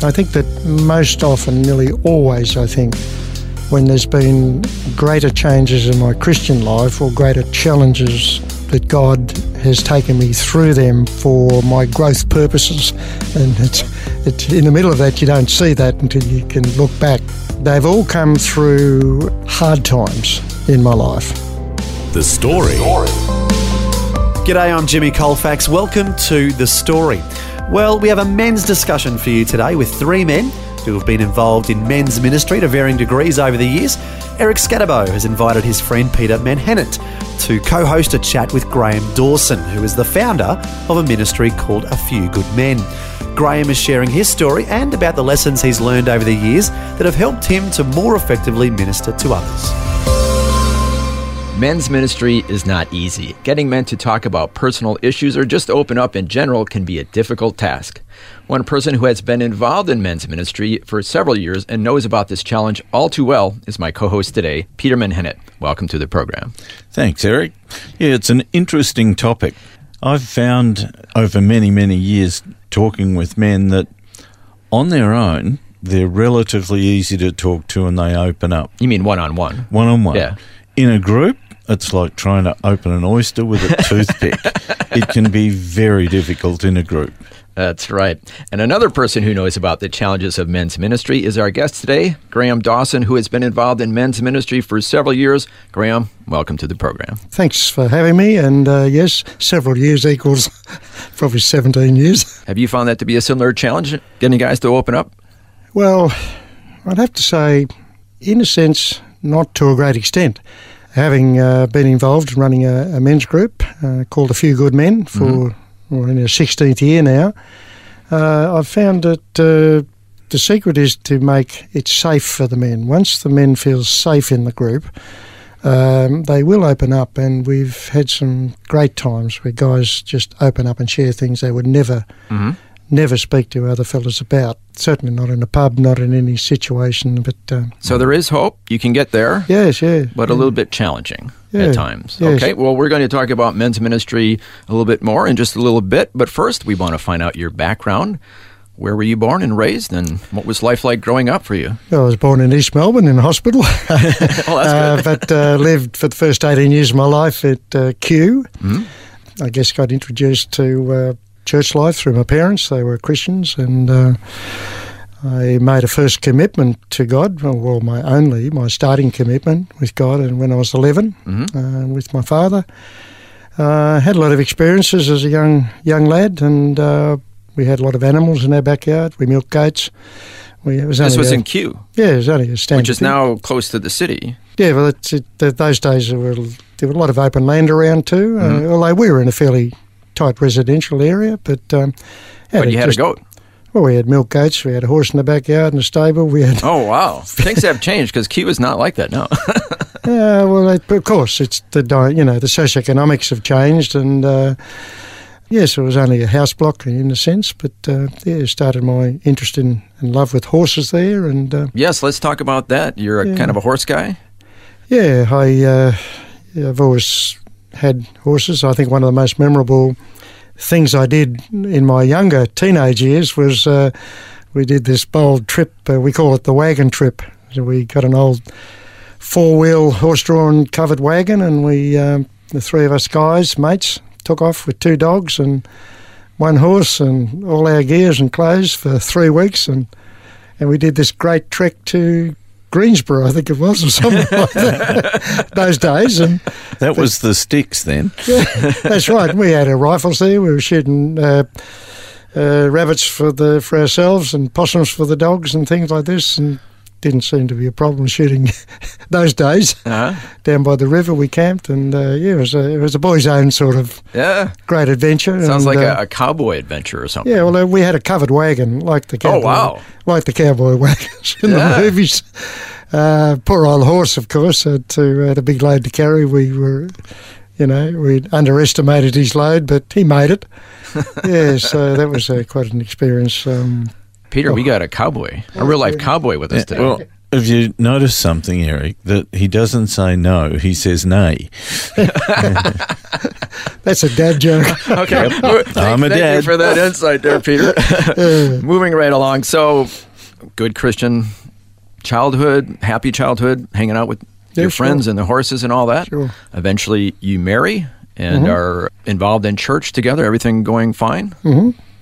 I think that most often, nearly always, I think, when there's been greater changes in my Christian life or greater challenges that God has taken me through them for my growth purposes. And it's, it's in the middle of that, you don't see that until you can look back. They've all come through hard times in my life. The Story. G'day, I'm Jimmy Colfax. Welcome to The Story. Well, we have a men's discussion for you today with three men who have been involved in men's ministry to varying degrees over the years. Eric Skattebo has invited his friend Peter Menhennett to co host a chat with Graeme Dawson, who is the founder of a ministry called A Few Good Men. Graeme is sharing his story and about the lessons he's learned over the years that have helped him to more effectively minister to others. Men's ministry is not easy. Getting men to talk about personal issues or just open up in general can be a difficult task. One person who has been involved in men's ministry for several years and knows about this challenge all too well is my co host today, Peter Menhennett. Welcome to the program. Thanks, Eric. Yeah, it's an interesting topic. I've found over many, many years talking with men that on their own, they're relatively easy to talk to and they open up. You mean one on one? One on one. Yeah. In a group, it's like trying to open an oyster with a toothpick. it can be very difficult in a group. That's right. And another person who knows about the challenges of men's ministry is our guest today, Graeme Dawson, who has been involved in men's ministry for several years. Graeme, welcome to the program. Thanks for having me. And uh, yes, several years equals probably 17 years. Have you found that to be a similar challenge, getting guys to open up? Well, I'd have to say, in a sense, not to a great extent having uh, been involved in running a, a men's group uh, called A Few Good Men for mm-hmm. well, in our 16th year now, uh, I've found that uh, the secret is to make it safe for the men. Once the men feel safe in the group, um, they will open up, and we've had some great times where guys just open up and share things they would never. Mm-hmm never speak to other fellas about. Certainly not in a pub, not in any situation. But um, so there is hope. You can get there. Yes, yeah, but yeah. a little bit challenging yeah, at times. Yes. Okay. Well, we're going to talk about men's ministry a little bit more in just a little bit. But first, we want to find out your background. Where were you born and raised, and what was life like growing up for you? I was born in East Melbourne in a hospital, oh, uh, but uh, lived for the first 18 years of my life at uh, Kew. Mm-hmm. I guess got introduced to uh, church life through my parents. They were Christians, and uh, I made a first commitment to God. Well, my only, my starting commitment with God, and when I was 11, mm-hmm. uh, with my father. Uh, had a lot of experiences as a young young lad, and uh, we had a lot of animals in our backyard. We milked goats. We, was this was a, in Kew. Yeah, it was only a standard. Which is now close to the city. Yeah, well, it, those days there were there were a lot of open land around too. Uh, mm-hmm. Uh, although we were in a fairly tight residential area, but um, but you had just, a goat. Well, we had milk goats. We had a horse in the backyard and a stable. We had. Oh wow! Things have changed because Kew is not like that now. yeah, well, it, of course, it's the you know the socioeconomics have changed, and uh, yes, it was only a house block in a sense, but uh, yeah, started my interest in and love with horses there, and uh, yes, let's talk about that. You're a yeah. kind of a horse guy. Yeah, I uh, I've always had horses. I think one of the most memorable things I did in my younger teenage years was uh, we did this bold trip. Uh, we call it the wagon trip. So we got an old four wheel horse drawn covered wagon, and we, um, the three of us guys, mates, took off with two dogs and one horse and all our gears and clothes for three weeks. And, and we did this great trek to Greensborough, I think it was, or something like that. Those days, and that was the sticks then. Yeah, that's right. We had our rifles there. We were shooting uh, uh, rabbits for the for ourselves and possums for the dogs and things like this. And didn't seem to be a problem shooting those days. Uh-huh. Down by the river, we camped, and uh, yeah, it was a it was a boy's own sort of Yeah. great adventure. Sounds and, like uh, a, a cowboy adventure or something. yeah. Well, uh, we had a covered wagon like the Oh, cowboy, wow. like the cowboy wagons in Yeah. the movies. Uh, poor old horse, of course, had to had a big load to carry. We were, you know, we underestimated his load, but he made it. yeah, so that was uh, quite an experience. Um, Peter, we got a cowboy, a real life cowboy with us today. Well, have you noticed something, Eric, that he doesn't say no, he says nay? that's a dad joke. okay. Thank, I'm a thank you dad. for that insight there, Peter. Moving right along. So, good Christian childhood, happy childhood, hanging out with Yeah, your sure. friends and the horses and all that. Sure. Eventually, you marry and Mm-hmm. are involved in church together. Everything going fine.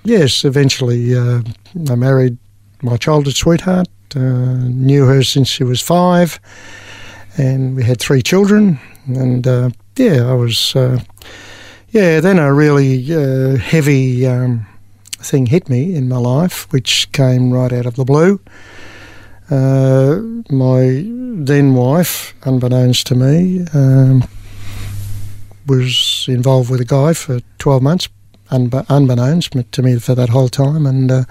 Yes, eventually uh, I married my childhood sweetheart. Uh, knew her since she was five, and we had three children. And uh, yeah, I was. Uh, yeah, then a really uh, heavy um, thing hit me in my life, which came right out of the blue. Uh, my then wife, unbeknownst to me, um, was involved with a guy for 12 months, unbe- unbeknownst to me for that whole time. And uh,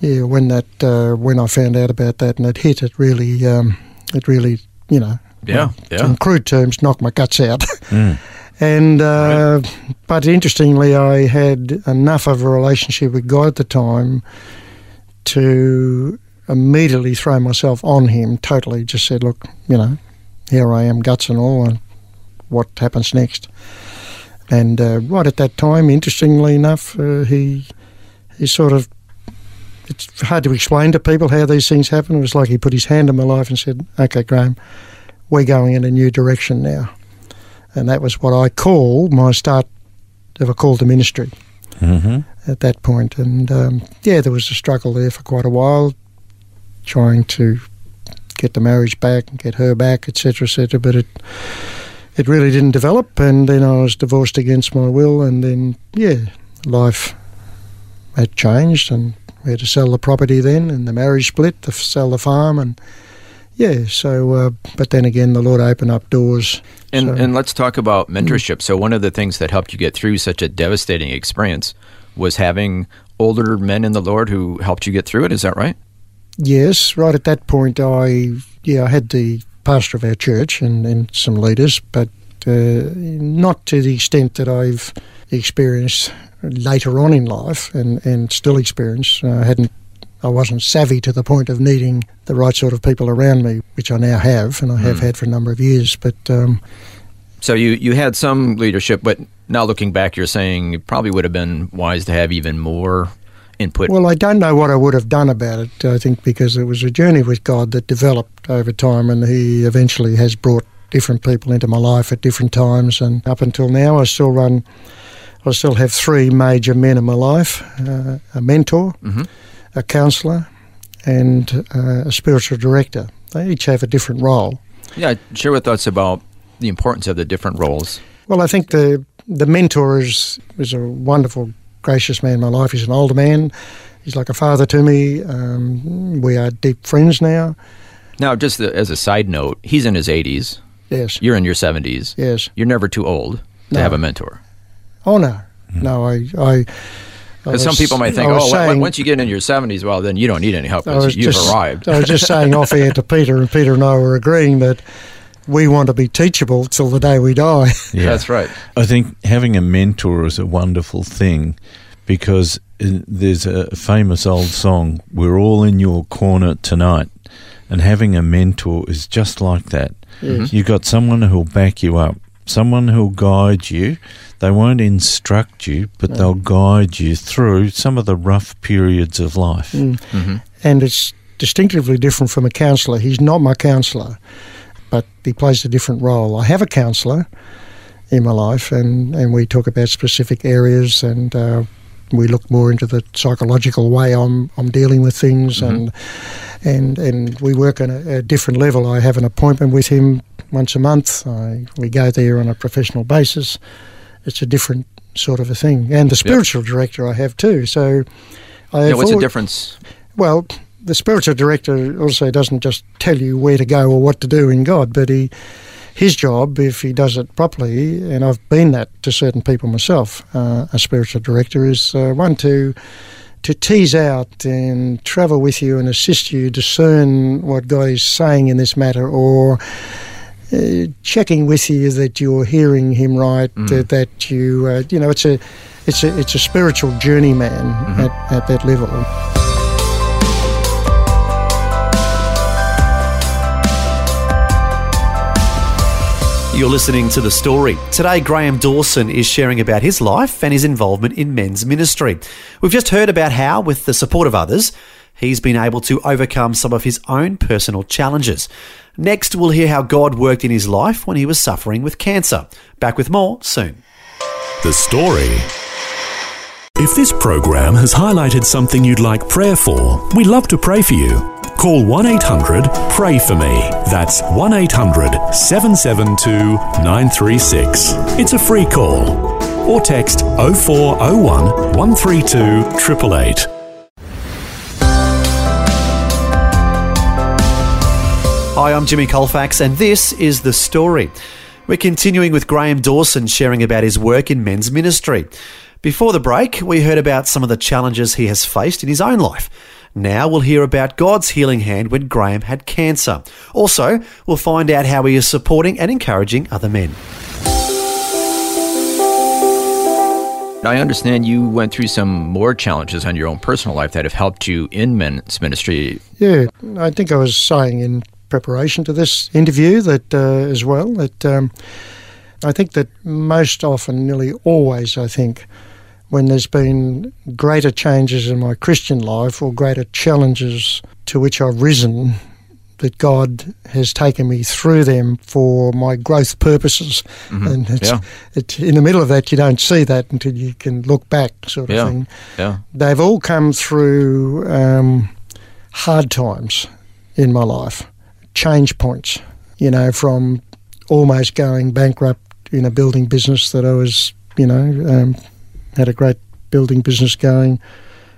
yeah, when that uh, when I found out about that and it hit, it really, um, it really, you know, Yeah, yeah. in crude terms, knocked my guts out. And uh, but interestingly, I had enough of a relationship with God at the time to immediately throw myself on Him. Totally, just said, "Look, you know, here I am, guts and all, and what happens next?" And uh, right at that time, interestingly enough, uh, he he sort of it's hard to explain to people how these things happen. It was like he put his hand in my life and said, "Okay, Graeme, we're going in a new direction now." And that was what I call my start of a call to ministry hmm at that point. And um, yeah, there was a struggle there for quite a while, trying to get the marriage back and get her back, etc., etc. But it it really didn't develop, and then I was divorced against my will, and then yeah, life had changed, and we had to sell the property then, and the marriage split, to sell the farm, and yeah. So, uh, but then again, the Lord opened up doors. And, So- and let's talk about mentorship. So, one of the things that helped you get through such a devastating experience was having older men in the Lord who helped you get through it. Is that right? Yes, right at that point, I yeah, I had the pastor of our church and, and some leaders, but uh, not to the extent that I've experienced later on in life, and, and still experience. I hadn't, I wasn't savvy to the point of needing the right sort of people around me, which I now have, and I have had for a number of years. But um, So, you, you had some leadership, but now looking back, you're saying it probably would have been wise to have even more input. Well, I don't know what I would have done about it. I think because it was a journey with God that developed over time, and He eventually has brought different people into my life at different times. And up until now, I still run. I still have three major men in my life: uh, a mentor, a counsellor, and uh, a spiritual director. They each have a different role. yeah, share with us about the importance of the different roles. Well, I think the the mentor is is a wonderful, gracious man in my life. He's an older man. He's like a father to me. Um, we are deep friends now. Now, just the, as a side note, he's in his 80s. Yes, You're in your 70s. yes. You're never too old to No. have a mentor. Oh no, no. I, I. I Because some people might think, oh, saying- once you get in your 70s, well, then you don't need any help. I 'cause was You've just, arrived. I was just saying off air to Peter, and Peter and I were agreeing that we want to be teachable till the day we die. Yeah. That's right. I think having a mentor is a wonderful thing because uh, there's a famous old song, We're All in Your Corner Tonight. And having a mentor is just like that. Mm-hmm. You've got someone who'll back you up, someone who'll guide you. They won't instruct you, but they'll guide you through some of the rough periods of life. Mm. Mm. Mm-hmm. and it's distinctively different from a counsellor. He's not my counsellor, but he plays a different role. I have a counsellor in my life, and, and we talk about specific areas, and uh, we look more into the psychological way I'm I'm dealing with things, and and and we work on a, a different level. I have an appointment with him once a month. I, we go there on a professional basis. It's a different sort of a thing, and the spiritual director I have too. So. I Yeah, what's the difference? well, the spiritual director also doesn't just tell you where to go or what to do in God, but he his job, if he does it properly, and I've been that to certain people myself, uh, a spiritual director, is uh, one to to tease out and travel with you and assist you discern what God is saying in this matter, or uh, checking with you that you're hearing Him right, that, that you uh, you know it's a it's a it's a spiritual journeyman at, at that level. You're listening to The Story. Today, Graeme Dawson is sharing about his life and his involvement in men's ministry. We've just heard about how, with the support of others, he's been able to overcome some of his own personal challenges. Next, we'll hear how God worked in his life when he was suffering with cancer. Back with more soon. The Story. If this program has highlighted something you'd like prayer for, we'd love to pray for you. Call 1 800 Pray For Me. That's 1 800 772 936. It's a free call. Or text 0401 132 888. Hi, I'm Jimmy Colfax, and this is The Story. We're continuing with Graeme Dawson sharing about his work in men's ministry. Before the break, we heard about some of the challenges he has faced in his own life. Now we'll hear about God's healing hand when Graeme had cancer. Also, we'll find out how he is supporting and encouraging other men. I understand you went through some more challenges on your own personal life that have helped you in men's ministry. Yeah, I think I was saying in preparation to this interview that uh, as well that um, I think that most often, nearly always, I think, when there's been greater changes in my Christian life or greater challenges to which I've risen, that God has taken me through them for my growth purposes. And it's, Yeah. it's in the middle of that, you don't see that until you can look back, sort of Yeah. thing Yeah. they've all come through um, hard times in my life, change points, you know, from almost going bankrupt in a building business that I was, you know, um, had a great building business going,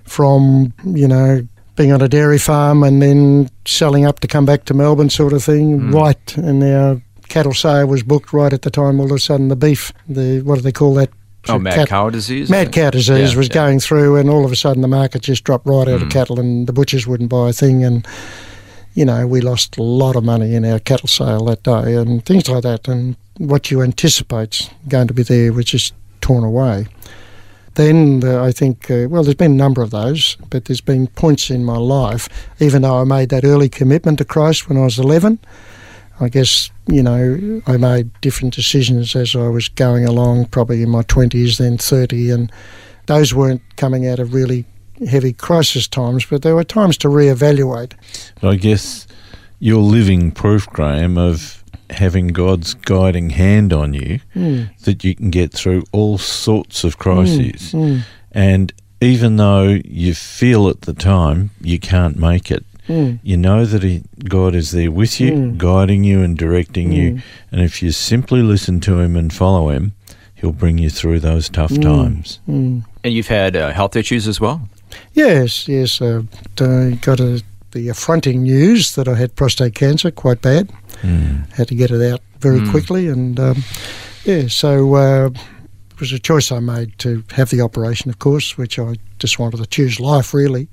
from, you know, being on a dairy farm and then selling up to come back to Melbourne, sort of thing, hmm. right. And our cattle sale was booked right at the time, all of a sudden, the beef, the, what do they call that? Oh, mad Cat- cow disease? Mad cow disease Yeah, was yeah. going through, and all of a sudden the market just dropped right out of hmm. cattle, and the butchers wouldn't buy a thing, and you know we lost a lot of money in our cattle sale that day, and things like that, and what you anticipate's going to be there was just torn away. Then uh, I think, uh, well, there's been a number of those, but there's been points in my life, even though I made that early commitment to Christ when I was 11. I guess, you know, I made different decisions as I was going along, probably in my 20s, then 30, and those weren't coming out of really heavy crisis times, but there were times to reevaluate. But I guess you're living proof, Graeme, of having God's guiding hand on you hmm. that you can get through all sorts of crises. Hmm. Hmm. And even though you feel at the time you can't make it, you know that he, God is there with you, guiding you and directing you. And if you simply listen to Him and follow Him, He'll bring you through those tough times. And you've had uh, health issues as well? Yes, yes. Uh, I got a, the affronting news that I had prostate cancer, quite bad. Had to get it out very quickly, and um, yeah, so uh, it was a choice I made to have the operation, of course, which I just wanted to choose life, really.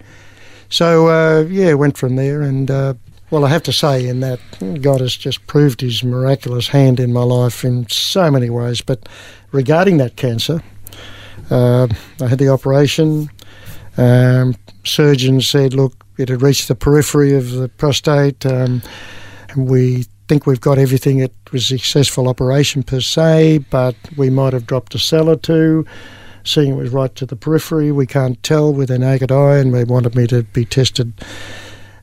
So uh, yeah, went from there, and uh, well, I have to say, in that God has just proved His miraculous hand in my life in so many ways. But regarding that cancer, uh, I had the operation. Um, surgeon said, look, it had reached the periphery of the prostate. Um, and we think we've got everything. It was a successful operation per se, but we might have dropped a cell or two. Seeing it was right to the periphery, we can't tell with a naked eye, and they wanted me to be tested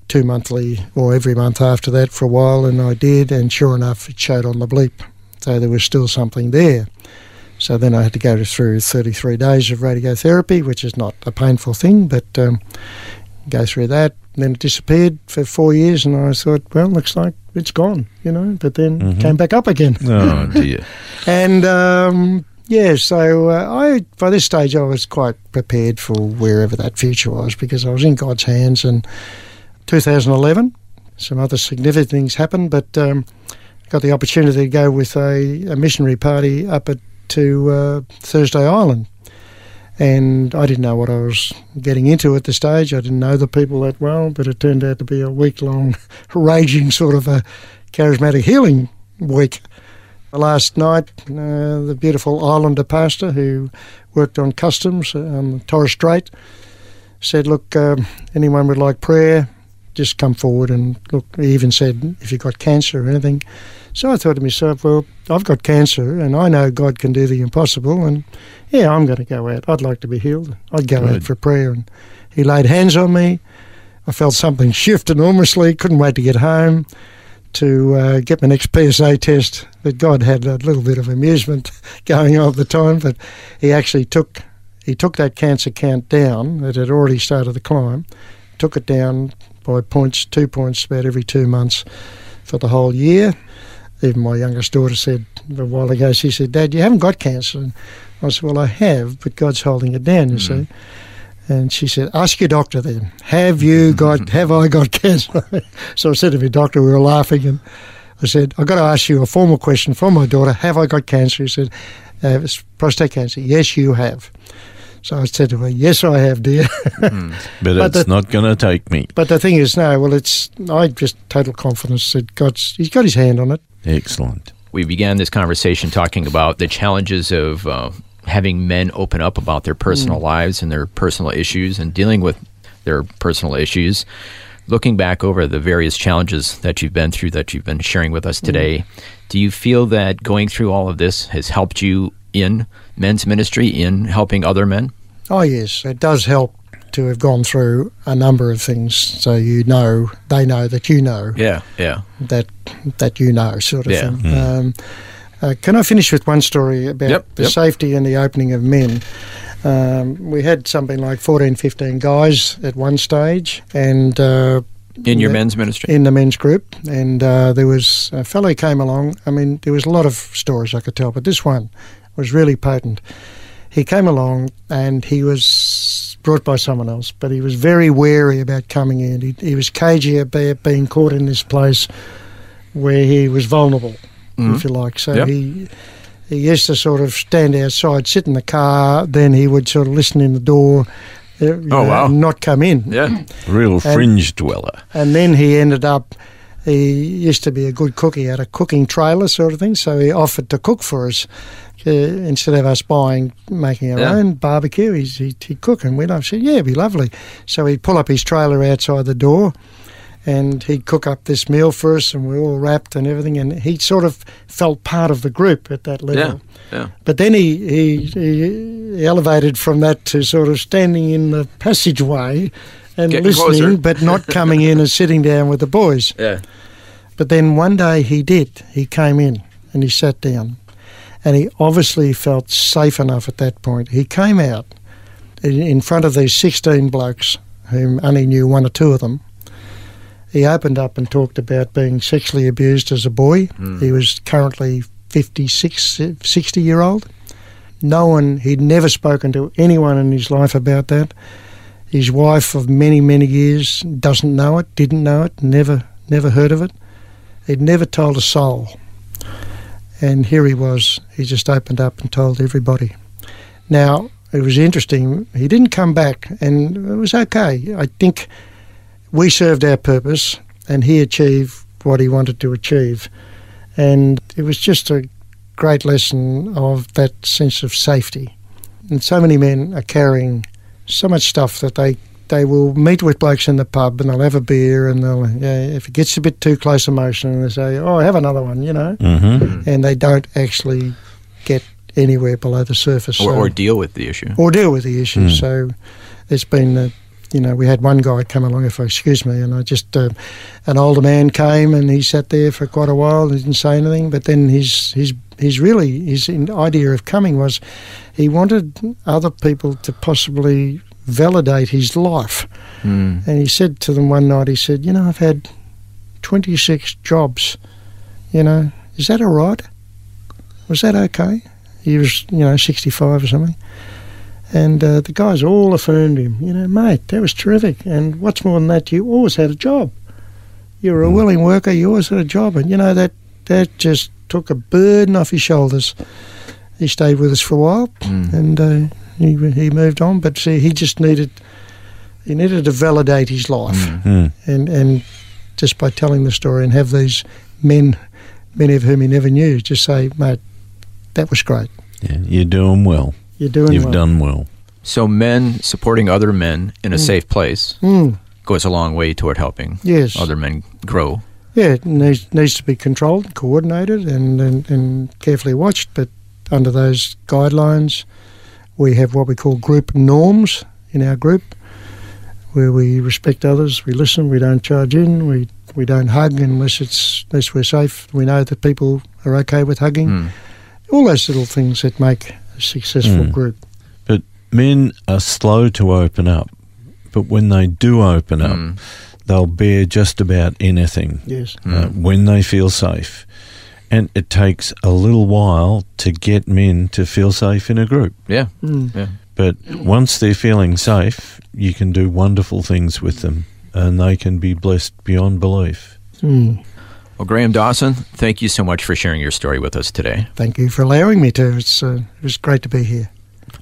two monthly or every month after that for a while, and I did, and sure enough, it showed on the bleep. So there was still something there. So then I had to go through 33 days of radiotherapy, which is not a painful thing, but um, go through that. Then it disappeared for four years, and I thought, well, looks like it's gone, you know, but then it came back up again. Oh, dear. And um, yeah, so uh, I by this stage I was quite prepared for wherever that future was because I was in God's hands and 2011. Some other significant things happened, but um, got the opportunity to go with a, a missionary party up at, to uh, Thursday Island. And I didn't know what I was getting into at the stage. I didn't know the people that well, but it turned out to be a week long, raging sort of a charismatic healing week. Last night, uh, the beautiful Islander pastor who worked on customs on Torres Strait said, Look, um, anyone would like prayer, just come forward and look. He even said, If you've got cancer or anything. So I thought to myself, Well, I've got cancer and I know God can do the impossible. And yeah, I'm going to go out. I'd like to be healed. I'd go Good. out for prayer. And he laid hands on me. I felt something shift enormously. Couldn't wait to get home to uh, get my next PSA test. But God had a little bit of amusement going on at the time. But he actually took he took that cancer count down. It had already started to climb. Took it down by points, two points, about every two months for the whole year. Even my youngest daughter said a while ago, she said, Dad, you haven't got cancer. And I said, Well, I have, but God's holding it down, you see. And she said, "Ask your doctor then. Have you got? Have I got cancer?" so I said to my doctor, we were laughing, and I said, "I've got to ask you a formal question from my daughter. Have I got cancer?" He said, uh, "It's prostate cancer." Yes, you have. So I said to her, "Yes, I have, dear." Mm. But, But it's the- not going to take me. but the thing is, no. Well, it's I just total confidence that God's He's got His hand on it. Excellent. We began this conversation talking about the challenges of uh, having men open up about their personal mm. lives and their personal issues and dealing with their personal issues. Looking back over the various challenges that you've been through, that you've been sharing with us mm. today, do you feel that going through all of this has helped you in men's ministry, in helping other men? Oh yes, it does help to have gone through a number of things, so you know they know that you know. Yeah, yeah. that that you know, sort of Yeah. thing. Um, uh, can I finish with one story about Yep, the yep. safety and the opening of men? Um, we had something like 14, 15 guys at one stage, and uh, In your Yeah. men's ministry? in the men's group, and uh, there was a fellow came along. I mean, there was a lot of stories I could tell, but this one was really potent. He came along and he was brought by someone else, but he was very wary about coming in. He, he was cagey about being caught in this place where he was vulnerable, Mhm. if you like. So Yep. he he used to sort of stand outside, sit in the car, then he would sort of listen in the door. uh, you know, wow. and not come in. Yeah. Real fringe dweller. And then he ended up, he used to be a good cook. He had a cooking trailer sort of thing, so he offered to cook for us. Uh, instead of us buying, making our Yeah. own barbecue, he's, he'd, he'd cook. And we'd have said, yeah, it'd be lovely. So he'd pull up his trailer outside the door and he'd cook up this meal for us and we are all wrapped and everything. And he sort of felt part of the group at that level. Yeah. Yeah. But then he, he, he elevated from that to sort of standing in the passageway and Getting listening, closer. but not coming in and sitting down with the boys. Yeah. But then one day he did. He came in and he sat down. And he obviously felt safe enough at that point. He came out in, front of these 16 blokes, whom only knew one or two of them. He opened up and talked about being sexually abused as a boy. Hmm. He was currently 56, 60 year old. No one, he'd never spoken to anyone in his life about that. His wife of many, many years doesn't know it, didn't know it, never, never heard of it. He'd never told a soul. And here he was. He just opened up and told everybody. Now, it was interesting. He didn't come back, and it was okay. I think we served our purpose, and he achieved what he wanted to achieve. And it was just a great lesson of that sense of safety. And so many men are carrying so much stuff that they they will meet with blokes in the pub and they'll have a beer and they'll yeah, if it gets a bit too close emotion they say oh I have another one you know hmm and they don't actually get anywhere below the surface Or, so- or deal with the issue. or deal with the issue. Mm. So it's been, uh, you know, we had one guy come along, if I excuse me, and I just, uh, an older man came and he sat there for quite a while and didn't say anything. But then his his his really his idea of coming was he wanted other people to possibly validate his life. Mm. And he said to them one night, he said, you know, I've had 26 jobs. You know, is that all right? Was that okay? He was, you know, 65 or something. And uh, the guys all affirmed him, you know, mate, that was terrific. And what's more than that, you always had a job. You were a willing worker, you always had a job. And, you know, that, that just took a burden off his shoulders. He stayed with us for a while and uh, he, he moved on. But see, he just needed he needed to validate his life. Mm. And, and just by telling the story and have these men, many of whom he never knew, just say, mate, that was great. Yeah, you're doing well. You're doing well. You've well. done well. So, men supporting other men in a safe place Mm, goes a long way toward helping yes. other men grow. Yeah, it needs, needs to be controlled, coordinated, and, and, and carefully watched. But under those guidelines, we have what we call group norms in our group, where we respect others, we listen, we don't charge in, we, we don't hug unless it's unless we're safe. We know that people are okay with hugging. Mm. All those little things that make a successful Mm. group. But men are slow to open up. But when they do open up, Mm. they'll bear just about anything Yes. uh, when they feel safe. And it takes a little while to get men to feel safe in a group. Yeah. Mm. Yeah. But once they're feeling safe, you can do wonderful things with them and they can be blessed beyond belief. Mm. Well, Graeme Dawson, thank you so much for sharing your story with us today. Thank you for allowing me to. It's uh, it was great to be here.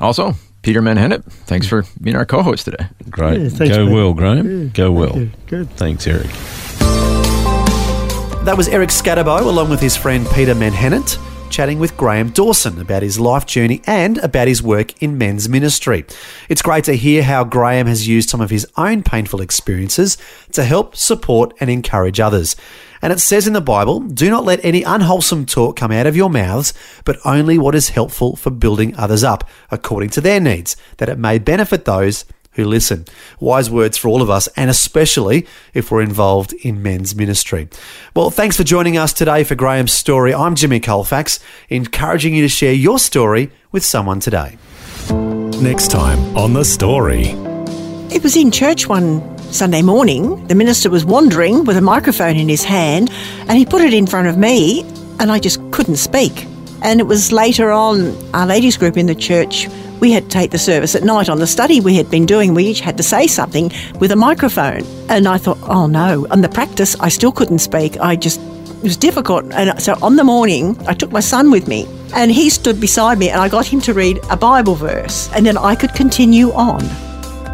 Also, Peter Menhennett, thanks for being our co-host today. Great. Yeah, thanks, Go mate. well, Graeme. Yeah, Go well. Good. Thanks, Eric. That was Eric Skattebo along with his friend Peter Menhennett chatting with Graeme Dawson about his life journey and about his work in men's ministry. It's great to hear how Graeme has used some of his own painful experiences to help support and encourage others. And it says in the Bible, do not let any unwholesome talk come out of your mouths, but only what is helpful for building others up according to their needs, that it may benefit those who listen. Wise words for all of us, and especially if we're involved in men's ministry. Well, thanks for joining us today for Graeme's story. I'm Jimmy Colfax, encouraging you to share your story with someone today. Next time on The Story. It was in church one Sunday morning. The minister was wandering with a microphone in his hand, and he put it in front of me, and I just couldn't speak. And it was later on, our ladies' group in the church, we had to take the service at night on the study we had been doing. We each had to say something with a microphone. And I thought, oh no. On the practice, I still couldn't speak. I just, it was difficult. And so on the morning, I took my son with me, and he stood beside me, and I got him to read a Bible verse, and then I could continue on.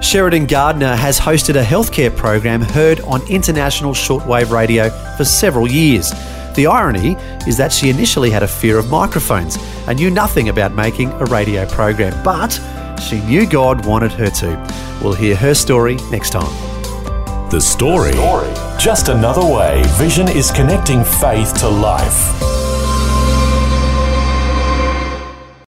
Sheridan Gardner has hosted a healthcare program heard on international shortwave radio for several years. The irony is that she initially had a fear of microphones and knew nothing about making a radio program, but she knew God wanted her to. We'll hear her story next time. The Story. Story. Just another way Vision is connecting faith to life.